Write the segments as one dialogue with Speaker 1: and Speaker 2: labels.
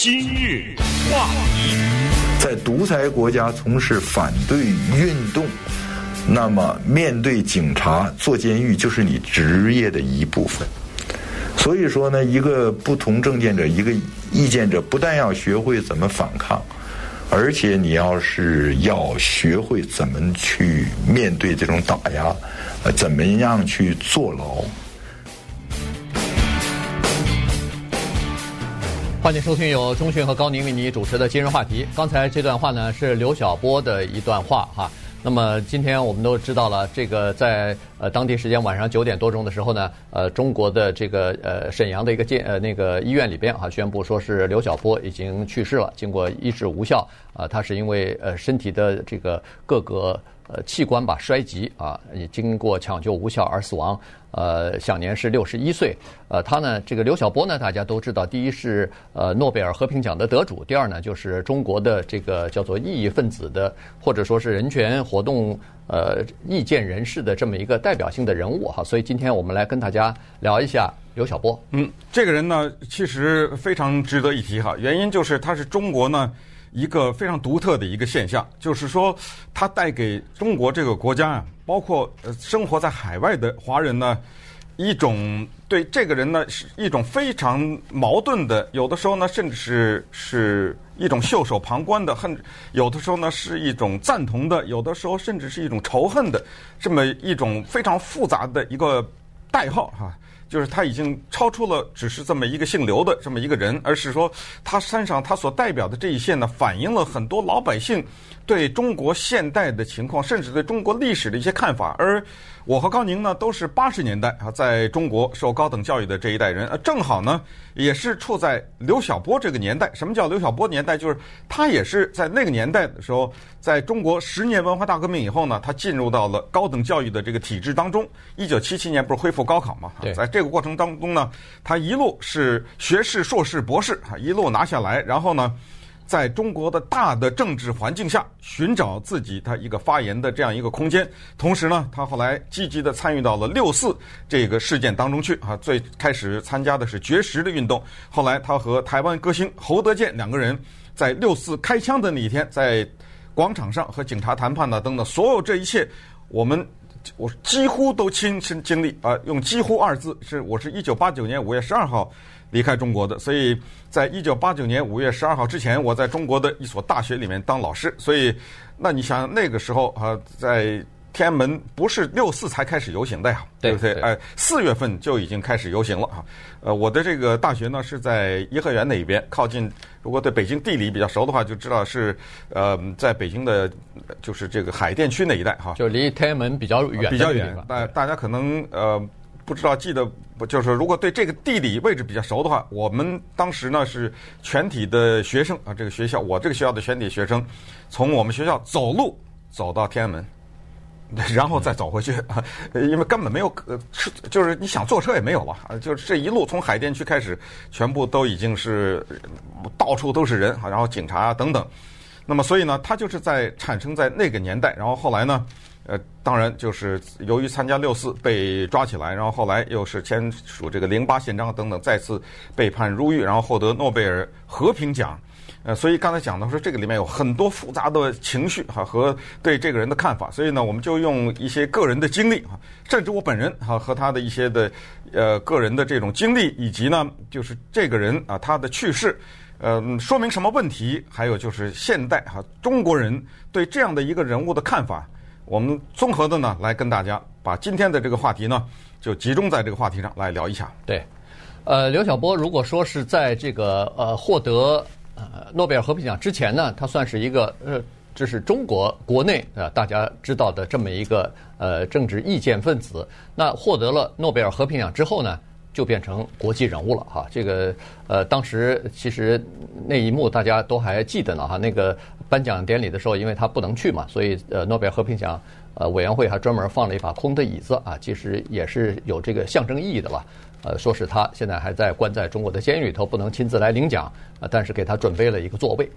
Speaker 1: 今日话题，
Speaker 2: 在独裁国家从事反对运动，那么面对警察坐监狱就是你职业的一部分。所以说呢，一个不同政见者，一个意见者，不但要学会怎么反抗，而且你要是要学会怎么去面对这种打压，呃，怎么样去坐牢。
Speaker 3: 欢迎收听由钟迅和高宁为你主持的今日话题。刚才这段话呢是刘晓波的一段话哈。那么今天我们都知道了，这个在呃当地时间晚上九点多钟的时候呢，呃中国的这个呃沈阳的一个建呃那个医院里边哈宣布说是刘晓波已经去世了，经过医治无效啊，他是因为呃身体的这个各个。呃，器官吧衰竭啊，也经过抢救无效而死亡。呃，享年是六十一岁。呃，他呢，这个刘晓波呢，大家都知道，第一是呃诺贝尔和平奖的得主，第二呢就是中国的这个叫做异议分子的，或者说是人权活动呃意见人士的这么一个代表性的人物哈。所以今天我们来跟大家聊一下刘晓波。
Speaker 4: 嗯，这个人呢，其实非常值得一提哈，原因就是他是中国呢。一个非常独特的一个现象，就是说，它带给中国这个国家啊，包括呃生活在海外的华人呢，一种对这个人呢是一种非常矛盾的，有的时候呢，甚至是是一种袖手旁观的恨，有的时候呢是一种赞同的，有的时候甚至是一种仇恨的，这么一种非常复杂的一个代号哈。就是他已经超出了只是这么一个姓刘的这么一个人，而是说他身上他所代表的这一线呢，反映了很多老百姓对中国现代的情况，甚至对中国历史的一些看法。而我和高宁呢，都是八十年代啊，在中国受高等教育的这一代人，呃，正好呢，也是处在刘晓波这个年代。什么叫刘晓波年代？就是他也是在那个年代的时候，在中国十年文化大革命以后呢，他进入到了高等教育的这个体制当中。一九七七年不是恢复高考嘛？在这个过程当中呢，他一路是学士、硕士、博士啊，一路拿下来，然后呢。在中国的大的政治环境下，寻找自己他一个发言的这样一个空间。同时呢，他后来积极地参与到了六四这个事件当中去啊。最开始参加的是绝食的运动，后来他和台湾歌星侯德健两个人在六四开枪的那一天，在广场上和警察谈判呢等等，所有这一切，我们我几乎都亲身经历啊。用“几乎”二字是，我是一九八九年五月十二号。离开中国的，所以在一九八九年五月十二号之前，我在中国的一所大学里面当老师。所以，那你想那个时候啊，在天安门不是六四才开始游行的呀，对不对？哎，四月份就已经开始游行了啊。呃，我的这个大学呢是在颐和园那一边，靠近。如果对北京地理比较熟的话，就知道是呃，在北京的，就是这个海淀区那一带哈，
Speaker 3: 就离天安门比较远，
Speaker 4: 比较远。大大家可能呃。不知道记得不？就是如果对这个地理位置比较熟的话，我们当时呢是全体的学生啊，这个学校我这个学校的全体学生，从我们学校走路走到天安门，然后再走回去，因为根本没有呃，就是你想坐车也没有了啊，就是这一路从海淀区开始，全部都已经是到处都是人啊，然后警察等等，那么所以呢，它就是在产生在那个年代，然后后来呢。呃，当然就是由于参加六四被抓起来，然后后来又是签署这个零八宪章等等，再次被判入狱，然后获得诺贝尔和平奖。呃，所以刚才讲到说这个里面有很多复杂的情绪哈和对这个人的看法，所以呢，我们就用一些个人的经历哈，甚至我本人哈和他的一些的呃个人的这种经历，以及呢就是这个人啊他的去世，呃，说明什么问题？还有就是现代哈中国人对这样的一个人物的看法。我们综合的呢，来跟大家把今天的这个话题呢，就集中在这个话题上来聊一下。
Speaker 3: 对，呃，刘晓波如果说是在这个呃获得呃诺贝尔和平奖之前呢，他算是一个呃，这是中国国内呃大家知道的这么一个呃政治意见分子。那获得了诺贝尔和平奖之后呢，就变成国际人物了哈，这个呃，当时其实那一幕大家都还记得呢哈。那个颁奖典礼的时候，因为他不能去嘛，所以呃，诺贝尔和平奖呃委员会还专门放了一把空的椅子啊，其实也是有这个象征意义的吧。呃，说是他现在还在关在中国的监狱里头，不能亲自来领奖啊，但是给他准备了一个座位。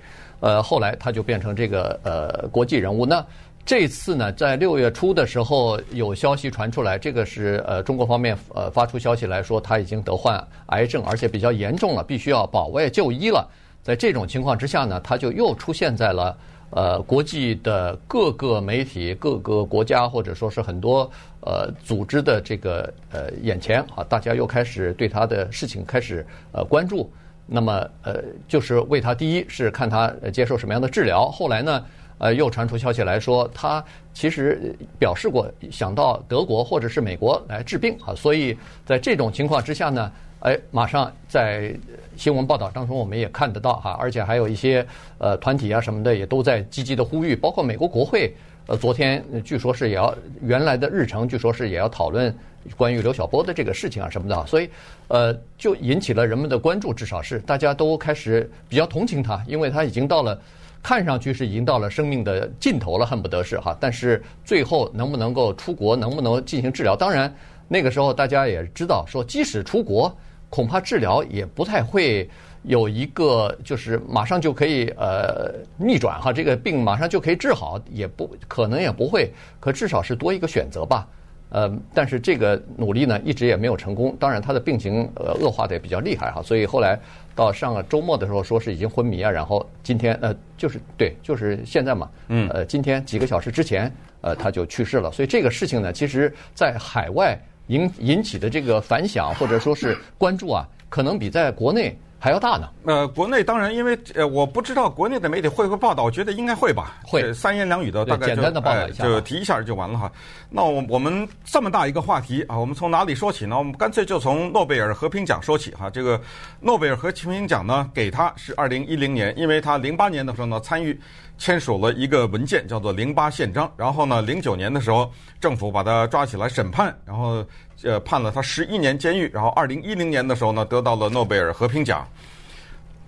Speaker 3: 呃，后来他就变成这个呃国际人物那。这次呢，在六月初的时候，有消息传出来，这个是呃中国方面呃发出消息来说，他已经得患癌症，而且比较严重了，必须要保外就医了。在这种情况之下呢，他就又出现在了呃国际的各个媒体、各个国家或者说是很多呃组织的这个呃眼前啊，大家又开始对他的事情开始呃关注。那么呃，就是为他第一是看他接受什么样的治疗，后来呢，呃，又传出消息来说他其实表示过想到德国或者是美国来治病啊，所以在这种情况之下呢。哎，马上在新闻报道当中，我们也看得到哈，而且还有一些呃团体啊什么的也都在积极的呼吁，包括美国国会，呃，昨天据说是也要原来的日程，据说是也要讨论关于刘晓波的这个事情啊什么的，所以呃就引起了人们的关注，至少是大家都开始比较同情他，因为他已经到了看上去是已经到了生命的尽头了，恨不得是哈，但是最后能不能够出国，能不能进行治疗？当然那个时候大家也知道说，即使出国。恐怕治疗也不太会有一个，就是马上就可以呃逆转哈，这个病马上就可以治好，也不可能也不会，可至少是多一个选择吧。呃，但是这个努力呢，一直也没有成功。当然，他的病情呃恶化的也比较厉害哈，所以后来到上个周末的时候，说是已经昏迷啊，然后今天呃就是对，就是现在嘛，嗯，呃，今天几个小时之前呃他就去世了。所以这个事情呢，其实在海外。引引起的这个反响或者说是关注啊，可能比在国内还要大呢。
Speaker 4: 呃，国内当然，因为呃，我不知道国内的媒体会不会报道，我觉得应该会吧。
Speaker 3: 会
Speaker 4: 三言两语的，大概
Speaker 3: 简单的报道一下，
Speaker 4: 就提一下就完了哈。那我我们这么大一个话题啊，我们从哪里说起呢？我们干脆就从诺贝尔和平奖说起哈。这个诺贝尔和平奖呢，给他是二零一零年，因为他零八年的时候呢参与。签署了一个文件，叫做《零八宪章》。然后呢，零九年的时候，政府把他抓起来审判，然后呃判了他十一年监狱。然后二零一零年的时候呢，得到了诺贝尔和平奖。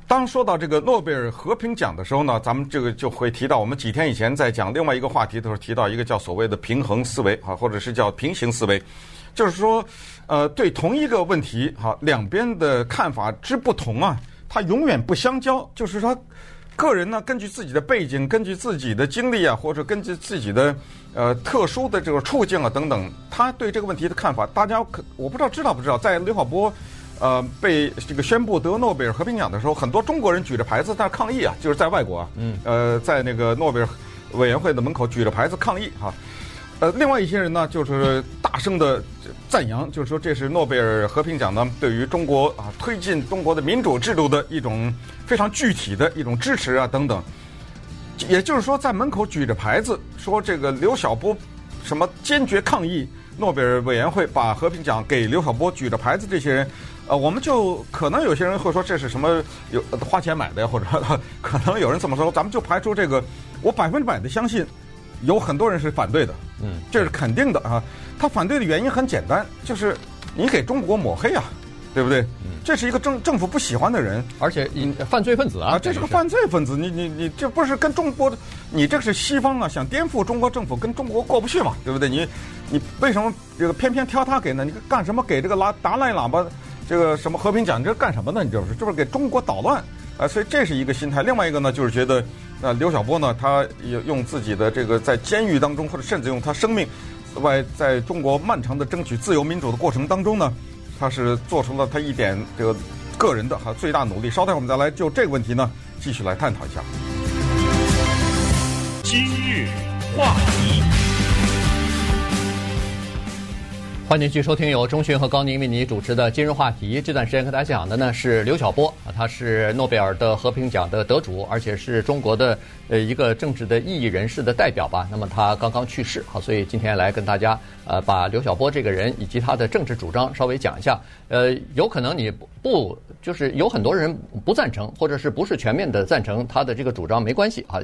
Speaker 4: 当说到这个诺贝尔和平奖的时候呢，咱们这个就会提到，我们几天以前在讲另外一个话题的时候，提到一个叫所谓的平衡思维啊，或者是叫平行思维，就是说，呃，对同一个问题哈，两边的看法之不同啊，它永远不相交，就是说。个人呢，根据自己的背景，根据自己的经历啊，或者根据自己的呃特殊的这个处境啊等等，他对这个问题的看法，大家可我不知道知道不知道，在刘晓波呃被这个宣布得诺贝尔和平奖的时候，很多中国人举着牌子在抗议啊，就是在外国啊，嗯，呃，在那个诺贝尔委员会的门口举着牌子抗议哈。呃，另外一些人呢，就是大声的赞扬，就是说这是诺贝尔和平奖呢对于中国啊推进中国的民主制度的一种非常具体的一种支持啊等等。也就是说，在门口举着牌子说这个刘晓波什么坚决抗议诺贝尔委员会把和平奖给刘晓波举着牌子这些人，呃，我们就可能有些人会说这是什么有花钱买的呀，或者可能有人这么说，咱们就排除这个，我百分之百的相信。有很多人是反对的，嗯，这是肯定的啊。他反对的原因很简单，就是你给中国抹黑啊，对不对？嗯，这是一个政政府不喜欢的人，
Speaker 3: 而且犯罪分子啊，
Speaker 4: 这是个犯罪分子。你你你这不是跟中国的，你这是西方啊，想颠覆中国政府，跟中国过不去嘛，对不对？你你为什么这个偏偏挑他给呢？你干什么给这个拉达赖喇嘛这个什么和平奖？你这干什么呢？你这不是这不是给中国捣乱啊？所以这是一个心态。另外一个呢，就是觉得。那刘晓波呢？他也用自己的这个在监狱当中，或者甚至用他生命，外在中国漫长的争取自由民主的过程当中呢，他是做出了他一点这个个人的哈最大努力。稍待，我们再来就这个问题呢继续来探讨一下。
Speaker 1: 今日话题。
Speaker 3: 欢迎继续收听由钟讯和高宁为你主持的今日话题。这段时间跟大家讲的呢是刘晓波啊，他是诺贝尔的和平奖的得主，而且是中国的呃一个政治的异议人士的代表吧。那么他刚刚去世，好，所以今天来跟大家呃把刘晓波这个人以及他的政治主张稍微讲一下。呃，有可能你不就是有很多人不赞成，或者是不是全面的赞成他的这个主张，没关系啊，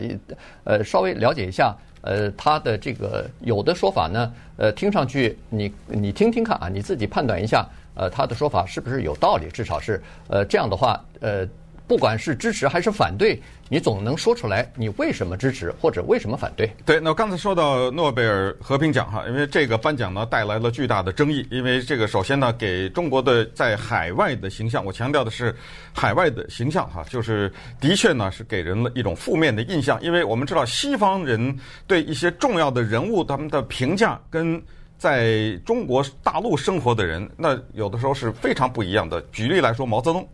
Speaker 3: 呃，稍微了解一下。呃，他的这个有的说法呢，呃，听上去你你听听看啊，你自己判断一下，呃，他的说法是不是有道理？至少是，呃，这样的话，呃。不管是支持还是反对，你总能说出来你为什么支持或者为什么反对。
Speaker 4: 对，那我刚才说到诺贝尔和平奖哈，因为这个颁奖呢带来了巨大的争议，因为这个首先呢给中国的在海外的形象，我强调的是海外的形象哈，就是的确呢是给人了一种负面的印象，因为我们知道西方人对一些重要的人物他们的评价跟在中国大陆生活的人那有的时候是非常不一样的。举例来说，毛泽东。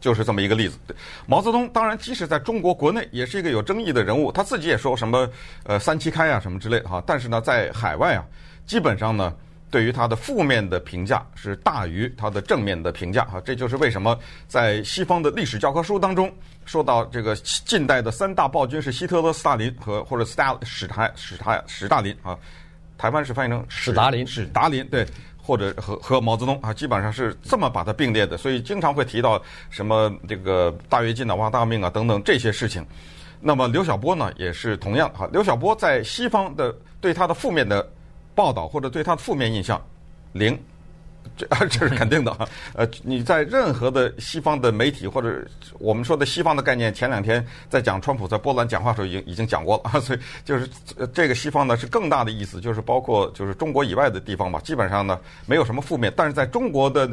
Speaker 4: 就是这么一个例子。毛泽东当然，即使在中国国内也是一个有争议的人物，他自己也说什么呃三七开啊什么之类的哈。但是呢，在海外啊，基本上呢，对于他的负面的评价是大于他的正面的评价哈。这就是为什么在西方的历史教科书当中说到这个近代的三大暴君是希特勒、斯大林和或者斯大史台史台史大林啊，台湾是翻译成
Speaker 3: 史达林，
Speaker 4: 史达林对。或者和和毛泽东啊，基本上是这么把它并列的，所以经常会提到什么这个大跃进啊、挖大命啊等等这些事情。那么刘晓波呢，也是同样哈。刘晓波在西方的对他的负面的报道或者对他的负面印象零。这 这是肯定的哈，呃，你在任何的西方的媒体或者我们说的西方的概念，前两天在讲川普在波兰讲话的时候已经已经讲过了，所以就是这个西方呢是更大的意思，就是包括就是中国以外的地方吧，基本上呢没有什么负面，但是在中国的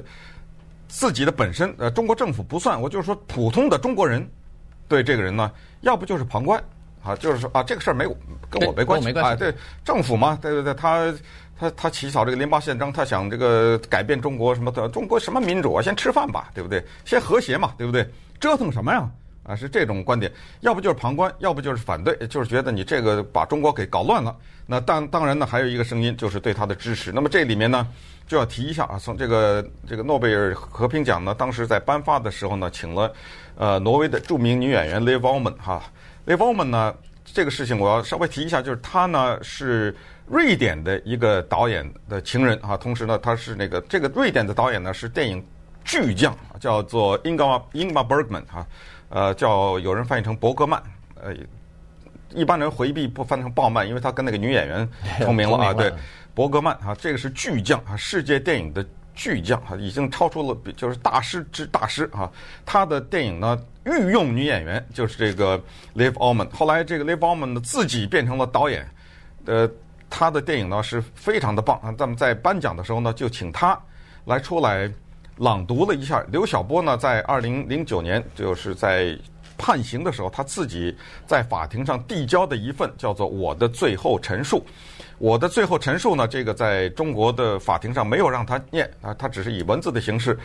Speaker 4: 自己的本身，呃，中国政府不算，我就是说普通的中国人对这个人呢，要不就是旁观啊，就是说啊这个事儿没跟我没关系啊，对政府嘛，对对对，他。他他起草这个《联巴宪章》，他想这个改变中国什么的？中国什么民主啊？先吃饭吧，对不对？先和谐嘛，对不对？折腾什么呀？啊，是这种观点。要不就是旁观，要不就是反对，就是觉得你这个把中国给搞乱了。那当当然呢，还有一个声音就是对他的支持。那么这里面呢，就要提一下啊，从这个这个诺贝尔和平奖呢，当时在颁发的时候呢，请了呃挪威的著名女演员 Liv Ullmann 哈，Liv Ullmann 呢，这个事情我要稍微提一下，就是她呢是。瑞典的一个导演的情人啊，同时呢，他是那个这个瑞典的导演呢是电影巨匠，叫做 Ingmar Ingmar Bergman 哈，呃，叫有人翻译成伯格曼，呃，一般人回避不翻成鲍曼，因为他跟那个女演员重名了啊，对，伯格曼啊，这个是巨匠啊，世界电影的巨匠啊，已经超出了就是大师之大师啊，他的电影呢御用女演员就是这个 Liv Ullmann，后来这个 Liv Ullmann 呢自己变成了导演，呃。他的电影呢是非常的棒啊！咱们在颁奖的时候呢，就请他来出来朗读了一下。刘晓波呢，在二零零九年就是在判刑的时候，他自己在法庭上递交的一份叫做《我的最后陈述》。我的最后陈述呢，这个在中国的法庭上没有让他念啊，他只是以文字的形式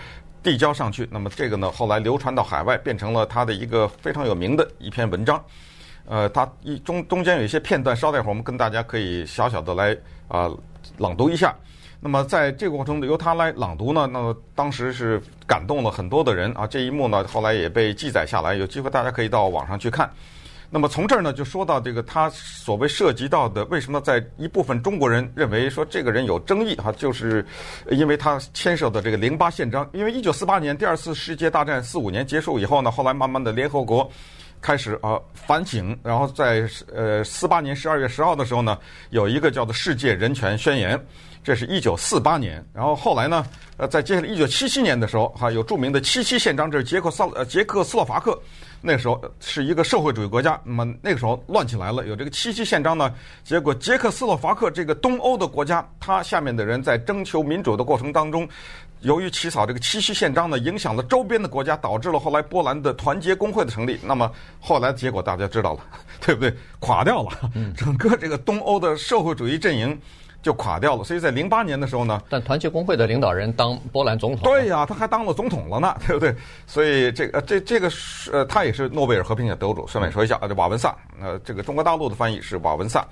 Speaker 4: 递交上去。那么这个呢，后来流传到海外，变成了他的一个非常有名的一篇文章。呃，他一中中间有一些片段，稍待会儿我们跟大家可以小小的来啊、朗读一下。那么在这个过程中，由他来朗读呢，那么当时是感动了很多的人啊。这一幕呢，后来也被记载下来，有机会大家可以到网上去看。那么从这儿呢，就说到这个他所谓涉及到的，为什么在一部分中国人认为说这个人有争议哈，就是因为他牵涉的这个零八宪章。因为一九四八年第二次世界大战四五年结束以后呢，后来慢慢的联合国。开始啊反省，然后在呃四八年十二月十号的时候呢，有一个叫做《世界人权宣言》，这是一九四八年。然后后来呢，呃，在接下来一九七七年的时候，哈，有著名的七七宪章，这是捷克斯呃捷克斯洛伐克，那时候是一个社会主义国家。那么那个时候乱起来了，有这个七七宪章呢，结果捷克斯洛伐克这个东欧的国家，它下面的人在征求民主的过程当中。由于起草这个七七宪章呢，影响了周边的国家，导致了后来波兰的团结工会的成立。那么后来的结果大家知道了，对不对？垮掉了，整个这个东欧的社会主义阵营就垮掉了。所以在零八年的时候呢，
Speaker 3: 但团结工会的领导人当波兰总统，
Speaker 4: 对呀，他还当了总统了呢，对不对？所以这个这这个是呃，他也是诺贝尔和平奖得主。顺便说一下啊，这瓦文萨，呃，这个中国大陆的翻译是瓦文萨，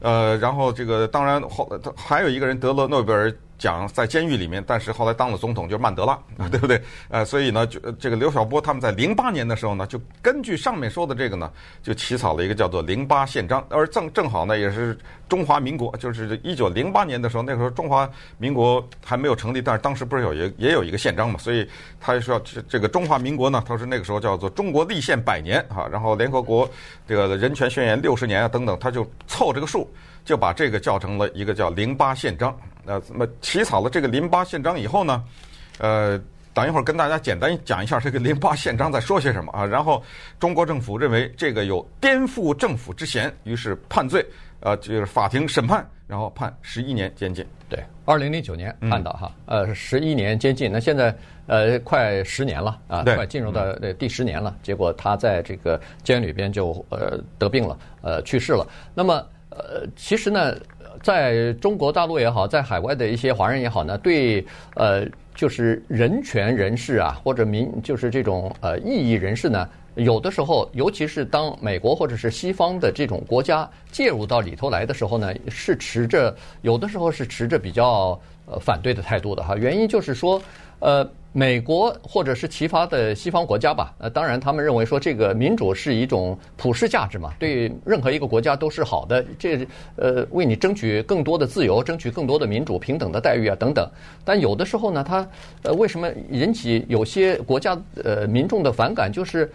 Speaker 4: 呃，然后这个当然后还有一个人得了诺贝尔。讲在监狱里面，但是后来当了总统，就是曼德拉，对不对？呃，所以呢，就这个刘晓波他们在零八年的时候呢，就根据上面说的这个呢，就起草了一个叫做《零八宪章》，而正正好呢，也是中华民国，就是一九零八年的时候，那个时候中华民国还没有成立，但是当时不是有也也有一个宪章嘛，所以他就说这个中华民国呢，他说那个时候叫做中国立宪百年哈，然后联合国这个人权宣言六十年啊等等，他就凑这个数，就把这个叫成了一个叫《零八宪章》。那那么起草了这个《零八宪章》以后呢，呃，等一会儿跟大家简单讲一下这个《零八宪章》在说些什么啊。然后中国政府认为这个有颠覆政府之嫌，于是判罪，呃，就是法庭审判，然后判十一年监禁。
Speaker 3: 对，二零零九年判的哈，呃，十一年监禁。那现在呃，快十年了啊，快进入到第十年了。结果他在这个监狱里边就呃得病了，呃去世了。那么呃，其实呢。在中国大陆也好，在海外的一些华人也好呢，对呃就是人权人士啊，或者民就是这种呃异议人士呢，有的时候，尤其是当美国或者是西方的这种国家介入到里头来的时候呢，是持着有的时候是持着比较呃反对的态度的哈。原因就是说，呃。美国或者是其他的西方国家吧，呃，当然他们认为说这个民主是一种普世价值嘛，对任何一个国家都是好的。这呃，为你争取更多的自由，争取更多的民主、平等的待遇啊等等。但有的时候呢，他呃为什么引起有些国家呃民众的反感？就是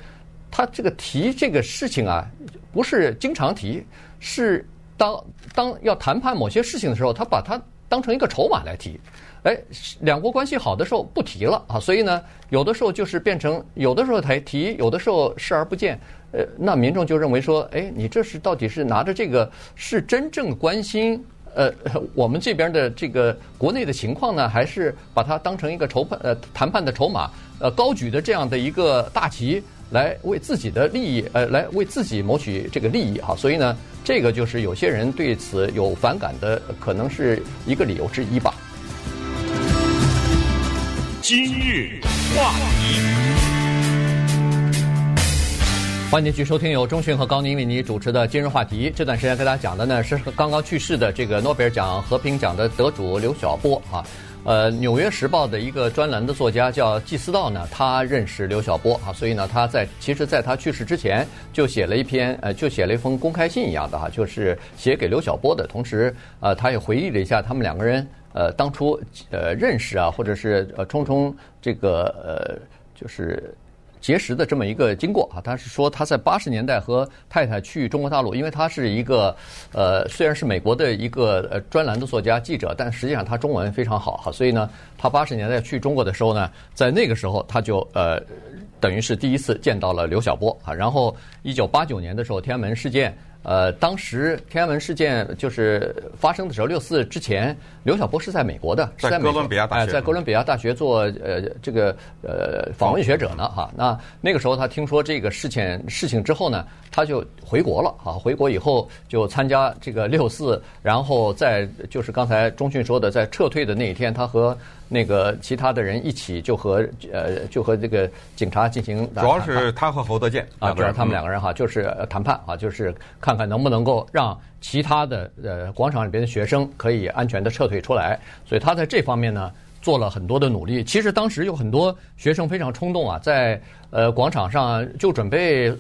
Speaker 3: 他这个提这个事情啊，不是经常提，是当当要谈判某些事情的时候，他把它当成一个筹码来提。哎，两国关系好的时候不提了啊，所以呢，有的时候就是变成有的时候才提，有的时候视而不见。呃，那民众就认为说，哎，你这是到底是拿着这个是真正关心呃 我们这边的这个国内的情况呢，还是把它当成一个筹判呃谈判的筹码呃高举的这样的一个大旗来为自己的利益呃来为自己谋取这个利益哈？所以呢，这个就是有些人对此有反感的，可能是一个理由之一吧。
Speaker 1: 今日话题，
Speaker 3: 欢迎继续收听由钟迅和高宁为你主持的今日话题。这段时间跟大家讲的呢是刚刚去世的这个诺贝尔奖和平奖的得主刘晓波啊。呃，《纽约时报》的一个专栏的作家叫季思道呢，他认识刘晓波啊，所以呢，他在其实在他去世之前就写了一篇呃，就写了一封公开信一样的哈，就是写给刘晓波的。同时，呃，他也回忆了一下他们两个人。呃，当初呃认识啊，或者是呃匆匆这个呃就是结识的这么一个经过啊，他是说他在八十年代和太太去中国大陆，因为他是一个呃虽然是美国的一个呃专栏的作家记者，但实际上他中文非常好哈，所以呢，他八十年代去中国的时候呢，在那个时候他就呃等于是第一次见到了刘晓波啊，然后一九八九年的时候天安门事件。呃，当时天安门事件就是发生的时候，六四之前，刘晓波是在美国的，是在哥伦比亚大学，在哥伦比亚大学做呃这个呃访问学者呢哈。那那个时候他听说这个事情事情之后呢，他就回国了啊。回国以后就参加这个六四，然后在就是刚才钟迅说的，在撤退的那一天，他和那个其他的人一起就和呃就和这个警察进行，
Speaker 4: 主要是他和侯德健
Speaker 3: 啊，主要他们两个人哈，就是谈判啊，就是看看能不能够让其他的呃广场里边的学生可以安全的撤退出来，所以他在这方面呢。做了很多的努力。其实当时有很多学生非常冲动啊，在呃广场上就准备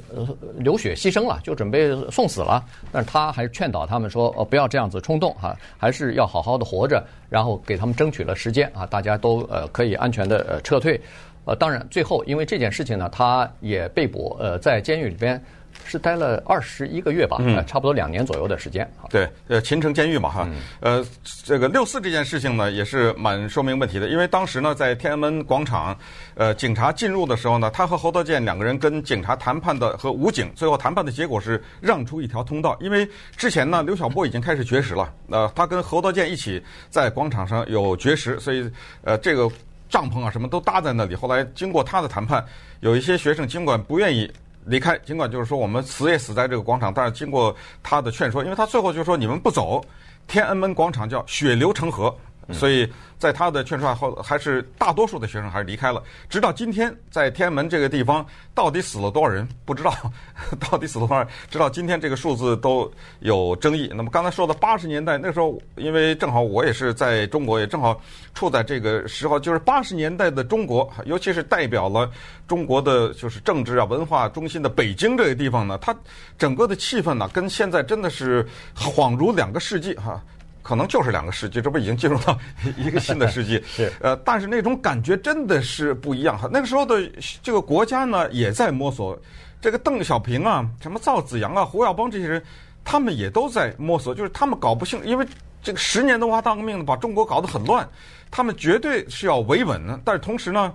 Speaker 3: 流血牺牲了，就准备送死了。但是他还是劝导他们说：“哦，不要这样子冲动哈，还是要好好的活着。”然后给他们争取了时间啊，大家都呃可以安全的呃撤退。呃，当然最后因为这件事情呢，他也被捕，呃，在监狱里边。是待了二十一个月吧，嗯，差不多两年左右的时间。
Speaker 4: 对，呃，秦城监狱嘛，哈，呃，这个六四这件事情呢，也是蛮说明问题的。因为当时呢，在天安门广场，呃，警察进入的时候呢，他和侯德健两个人跟警察谈判的和武警，最后谈判的结果是让出一条通道。因为之前呢，刘晓波已经开始绝食了，呃，他跟侯德健一起在广场上有绝食，所以呃，这个帐篷啊什么都搭在那里。后来经过他的谈判，有一些学生尽管不愿意。离开，尽管就是说我们死也死在这个广场，但是经过他的劝说，因为他最后就说你们不走，天安门广场叫血流成河。所以，在他的劝说后，还是大多数的学生还是离开了。直到今天，在天安门这个地方，到底死了多少人不知道，到底死了多少人，直到今天这个数字都有争议。那么刚才说的八十年代那时候，因为正好我也是在中国，也正好处在这个时候，就是八十年代的中国，尤其是代表了中国的就是政治啊文化中心的北京这个地方呢，它整个的气氛呢，跟现在真的是恍如两个世纪哈。可能就是两个世纪，这不已经进入到 一个新的世纪？
Speaker 3: 是，
Speaker 4: 呃，但是那种感觉真的是不一样哈。那个时候的这个国家呢，也在摸索。这个邓小平啊，什么赵紫阳啊，胡耀邦这些人，他们也都在摸索。就是他们搞不清，因为这个十年的文化大革命把中国搞得很乱，他们绝对是要维稳的。但是同时呢，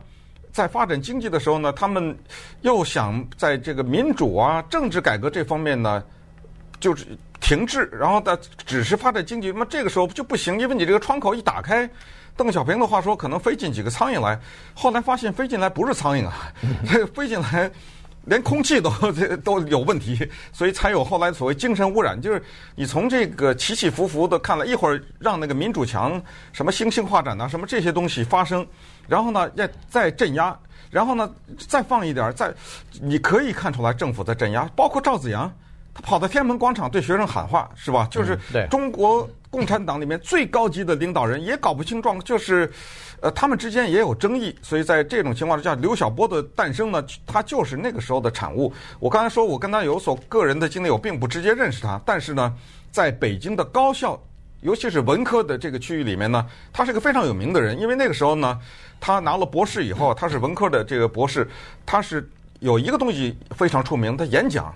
Speaker 4: 在发展经济的时候呢，他们又想在这个民主啊、政治改革这方面呢，就是。停滞，然后的只是发展经济，那么这个时候就不行，因为你这个窗口一打开，邓小平的话说，可能飞进几个苍蝇来。后来发现飞进来不是苍蝇啊，飞进来连空气都都有问题，所以才有后来所谓精神污染。就是你从这个起起伏伏的看了一会儿，让那个民主墙什么星星画展呐，什么这些东西发生，然后呢，再再镇压，然后呢，再放一点儿，再你可以看出来政府在镇压，包括赵子阳，他跑到天安门广场对学生喊话，是吧？就是中国共产党里面最高级的领导人也搞不清状况，就是。呃，他们之间也有争议，所以在这种情况之下，刘晓波的诞生呢，他就是那个时候的产物。我刚才说，我跟他有所个人的经历，我并不直接认识他，但是呢，在北京的高校，尤其是文科的这个区域里面呢，他是个非常有名的人，因为那个时候呢，他拿了博士以后，他是文科的这个博士，他是有一个东西非常出名，他演讲。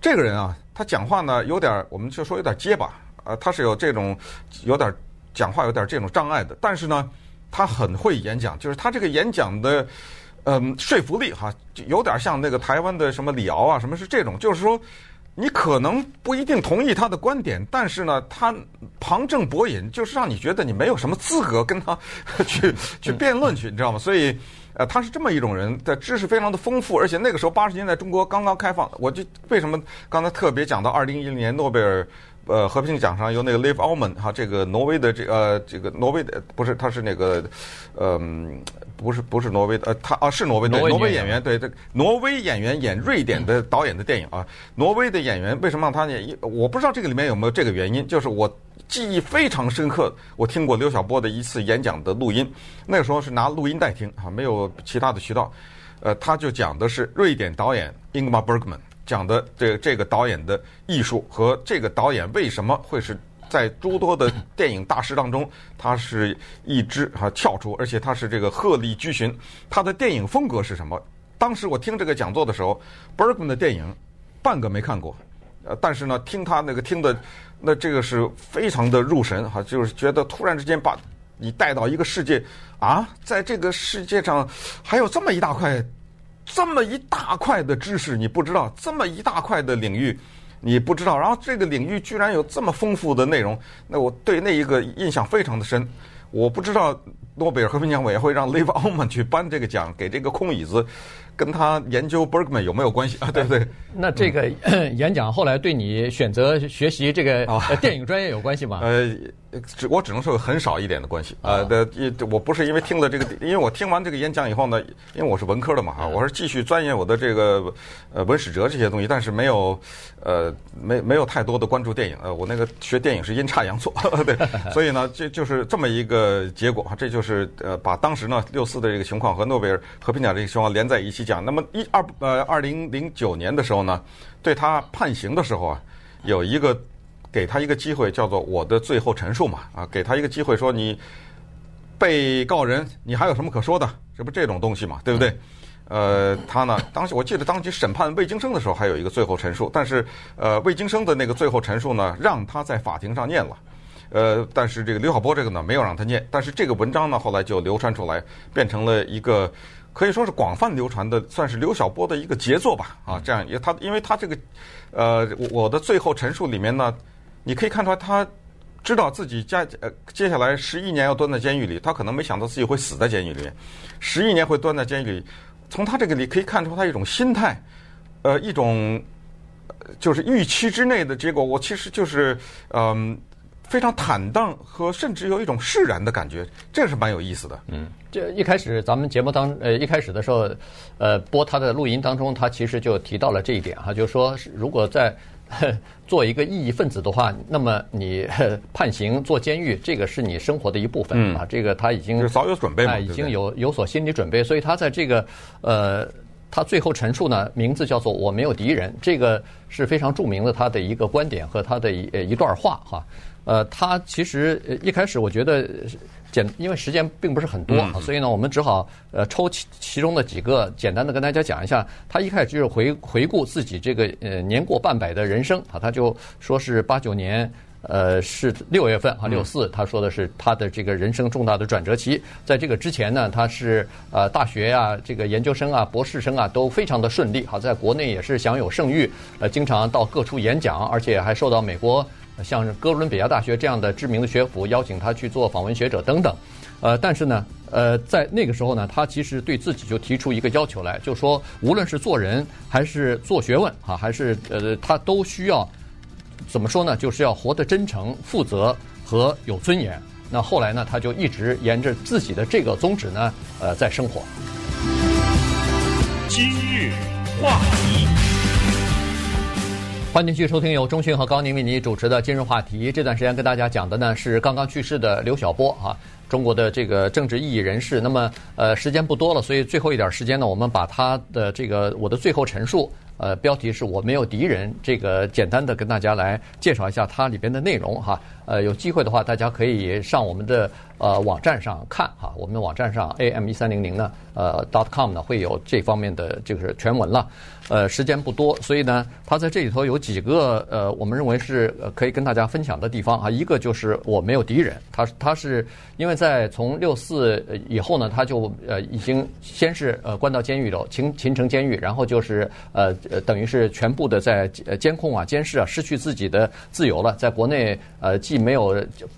Speaker 4: 这个人啊，他讲话呢有点，我们就说有点结巴，呃，他是有这种有点讲话有点这种障碍的，但是呢。他很会演讲，就是他这个演讲的，嗯，说服力哈，有点像那个台湾的什么李敖啊，什么是这种，就是说，你可能不一定同意他的观点，但是呢，他旁征博引，就是让你觉得你没有什么资格跟他 去去辩论去，你知道吗？所以，呃，他是这么一种人，的知识非常的丰富，而且那个时候八十年代中国刚刚开放，我就为什么刚才特别讲到二零一零年诺贝尔。呃，和平奖上有那个 Liv Ullmann 哈，这个挪威的这呃，这个挪威的不是，他是那个，嗯，不是不是挪威的，呃，他啊是挪威的挪威演员，对对，挪威演员演瑞典的导演的电影啊，挪威的演员为什么让他演？我不知道这个里面有没有这个原因，就是我记忆非常深刻，我听过刘晓波的一次演讲的录音，那个时候是拿录音带听啊，没有其他的渠道，呃，他就讲的是瑞典导演 Ingmar Bergman。讲的这个、这个导演的艺术和这个导演为什么会是在诸多的 电影大师当中，他是一支哈翘出，而且他是这个鹤立鸡群。他的电影风格是什么？当时我听这个讲座的时候，Bergman 的电影半个没看过，呃，但是呢，听他那个听的，那这个是非常的入神哈，就是觉得突然之间把你带到一个世界啊，在这个世界上还有这么一大块。这么一大块的知识你不知道，这么一大块的领域你不知道，然后这个领域居然有这么丰富的内容，那我对那一个印象非常的深。我不知道诺贝尔和平奖委员会让 Liv Ullmann 去颁这个奖给这个空椅子，跟他研究 Bergman 有没有关系啊？对不对？
Speaker 3: 那这个、嗯、演讲后来对你选择学习这个 电影专业有关系吗？
Speaker 4: 呃。只我只能说有很少一点的关系啊，的，我不是因为听了这个，因为我听完这个演讲以后呢，因为我是文科的嘛，啊，我是继续钻研我的这个呃文史哲这些东西，但是没有呃没没有太多的关注电影，呃，我那个学电影是阴差阳错，对，所以呢，这就是这么一个结果，这就是呃把当时呢六四的这个情况和诺贝尔和平奖这个情况连在一起讲。那么一二呃二零零九年的时候呢，对他判刑的时候啊，有一个。给他一个机会，叫做我的最后陈述嘛，啊，给他一个机会，说你被告人，你还有什么可说的？这不这种东西嘛，对不对？呃，他呢，当时我记得当时审判魏京生的时候，还有一个最后陈述，但是呃，魏京生的那个最后陈述呢，让他在法庭上念了，呃，但是这个刘晓波这个呢，没有让他念，但是这个文章呢，后来就流传出来，变成了一个可以说是广泛流传的，算是刘晓波的一个杰作吧，啊，这样也他，因为他这个呃，我的最后陈述里面呢。你可以看出来，他知道自己家呃接下来十一年要蹲在监狱里，他可能没想到自己会死在监狱里面，十一年会蹲在监狱里。从他这个里可以看出他一种心态，呃，一种就是预期之内的结果。我其实就是嗯非常坦荡和甚至有一种释然的感觉，这是蛮有意思的。
Speaker 3: 嗯，这一开始咱们节目当呃一开始的时候，呃播他的录音当中，他其实就提到了这一点哈，就是说如果在。做一个异议分子的话，那么你 判刑、坐监狱，这个是你生活的一部分啊。这个他已经
Speaker 4: 早有准备嘛，
Speaker 3: 已经有有所心理准备，所以他在这个呃，他最后陈述呢，名字叫做“我没有敌人”，这个是非常著名的他的一个观点和他的一一段话哈。呃，他其实一开始我觉得。简，因为时间并不是很多，嗯、所以呢，我们只好呃抽其其中的几个，简单的跟大家讲一下。他一开始就是回回顾自己这个呃年过半百的人生啊，他就说是八九年呃是六月份啊六四，他说的是他的这个人生重大的转折期。在这个之前呢，他是呃大学呀、啊、这个研究生啊、博士生啊都非常的顺利，好在国内也是享有盛誉，呃经常到各处演讲，而且还受到美国。像哥伦比亚大学这样的知名的学府邀请他去做访问学者等等，呃，但是呢，呃，在那个时候呢，他其实对自己就提出一个要求来，就说无论是做人还是做学问啊，还是呃，他都需要怎么说呢？就是要活得真诚、负责和有尊严。那后来呢，他就一直沿着自己的这个宗旨呢，呃，在生活。
Speaker 1: 今日话题，
Speaker 3: 欢迎继续收听由中讯和高宁为您主持的《今日话题》。这段时间跟大家讲的呢是刚刚去世的刘晓波啊，中国的这个政治异议人士。那么呃，时间不多了，所以最后一点时间呢，我们把他的这个我的最后陈述。呃，标题是我没有敌人，这个简单的跟大家来介绍一下它里边的内容哈。呃，有机会的话，大家可以上我们的呃网站上看哈。我们的网站上 am 一三零零呢，呃 dot com 呢会有这方面的就是全文了。呃，时间不多，所以呢，它在这里头有几个呃，我们认为是可以跟大家分享的地方啊。一个就是我没有敌人，他他是因为在从六四以后呢，他就呃已经先是呃关到监狱里，秦秦城监狱，然后就是呃。呃，等于是全部的在监控啊、监视啊，失去自己的自由了。在国内，呃，既没有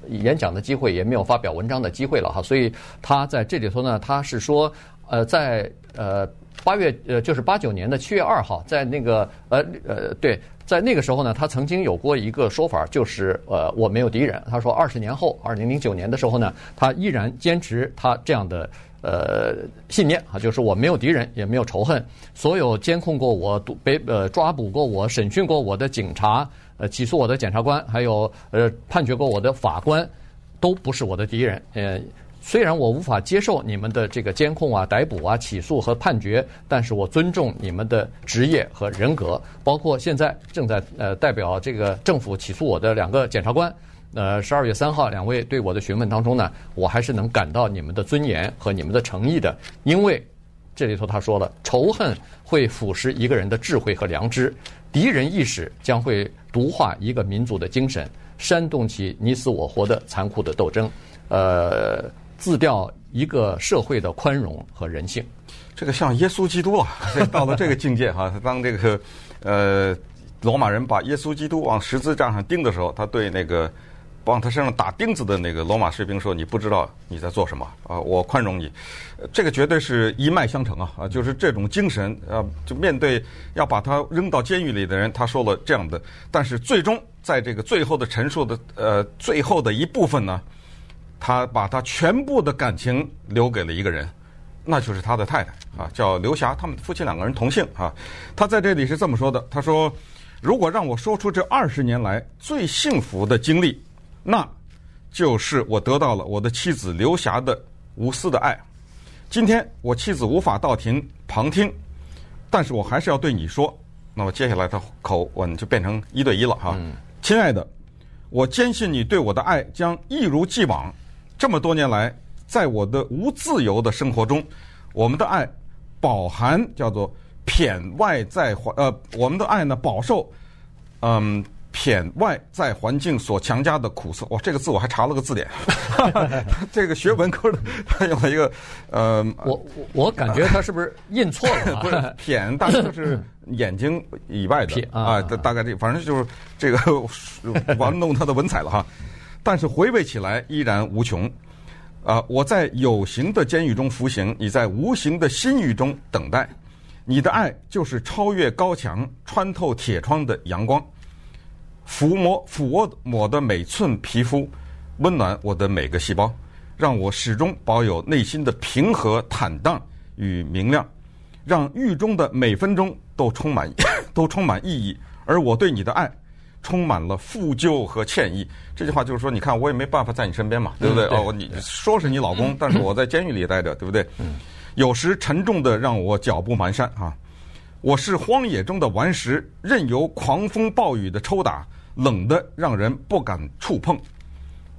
Speaker 3: 演讲的机会，也没有发表文章的机会了哈。所以他在这里头呢，他是说，呃，在呃八月呃就是八九年的七月二号，在那个呃呃对，在那个时候呢，他曾经有过一个说法，就是呃我没有敌人。他说二十年后，二零零九年的时候呢，他依然坚持他这样的。呃，信念啊，就是我没有敌人，也没有仇恨。所有监控过我、被呃抓捕过我、审讯过我的警察、呃起诉我的检察官，还有呃判决过我的法官，都不是我的敌人。呃，虽然我无法接受你们的这个监控啊、逮捕啊、起诉和判决，但是我尊重你们的职业和人格。包括现在正在呃代表这个政府起诉我的两个检察官。呃，十二月三号，两位对我的询问当中呢，我还是能感到你们的尊严和你们的诚意的，因为这里头他说了，仇恨会腐蚀一个人的智慧和良知，敌人意识将会毒化一个民族的精神，煽动起你死我活的残酷的斗争，呃，自掉一个社会的宽容和人性。
Speaker 4: 这个像耶稣基督啊，到了这个境界哈，当这个呃罗马人把耶稣基督往十字架上钉的时候，他对那个。往他身上打钉子的那个罗马士兵说：“你不知道你在做什么啊！我宽容你，这个绝对是一脉相承啊！啊，就是这种精神啊，就面对要把他扔到监狱里的人，他说了这样的。但是最终在这个最后的陈述的呃最后的一部分呢，他把他全部的感情留给了一个人，那就是他的太太啊，叫刘霞。他们夫妻两个人同姓啊。他在这里是这么说的：他说，如果让我说出这二十年来最幸福的经历。”那，就是我得到了我的妻子刘霞的无私的爱。今天我妻子无法到庭旁听，但是我还是要对你说。那么接下来的口吻就变成一对一了哈。嗯、亲爱的，我坚信你对我的爱将一如既往。这么多年来，在我的无自由的生活中，我们的爱饱含叫做偏外在环呃，我们的爱呢饱受嗯。砭外在环境所强加的苦涩，哇，这个字我还查了个字典，这个学文科的他用了一个，呃，
Speaker 3: 我我我感觉他是不是印错了？
Speaker 4: 不是瞼，大概就是眼睛以外的啊，大大概这反正就是这个玩弄他的文采了哈。但是回味起来依然无穷。啊，我在有形的监狱中服刑，你在无形的心狱中等待。你的爱就是超越高墙、穿透铁窗的阳光。抚摸抚摸我的每寸皮肤，温暖我的每个细胞，让我始终保有内心的平和、坦荡与明亮，让狱中的每分钟都充满 都充满意义。而我对你的爱，充满了负疚和歉意。这句话就是说，你看我也没办法在你身边嘛，对不对？哦，你说是你老公，但是我在监狱里待着，对不对？有时沉重的让我脚步蹒跚啊。我是荒野中的顽石，任由狂风暴雨的抽打。冷的让人不敢触碰，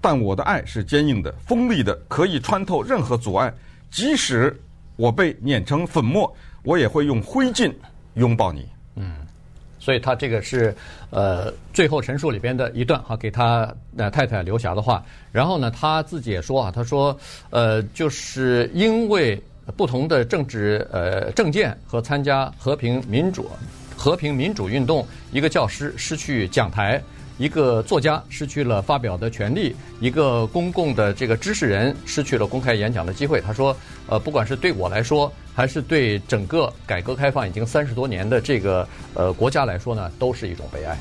Speaker 4: 但我的爱是坚硬的、锋利的，可以穿透任何阻碍。即使我被碾成粉末，我也会用灰烬拥抱你。
Speaker 3: 嗯，所以他这个是呃最后陈述里边的一段哈，给他呃太太刘霞的话。然后呢，他自己也说啊，他说呃，就是因为不同的政治呃政见和参加和平民主。和平民主运动，一个教师失去讲台，一个作家失去了发表的权利，一个公共的这个知识人失去了公开演讲的机会。他说：“呃，不管是对我来说，还是对整个改革开放已经三十多年的这个呃国家来说呢，都是一种悲哀。”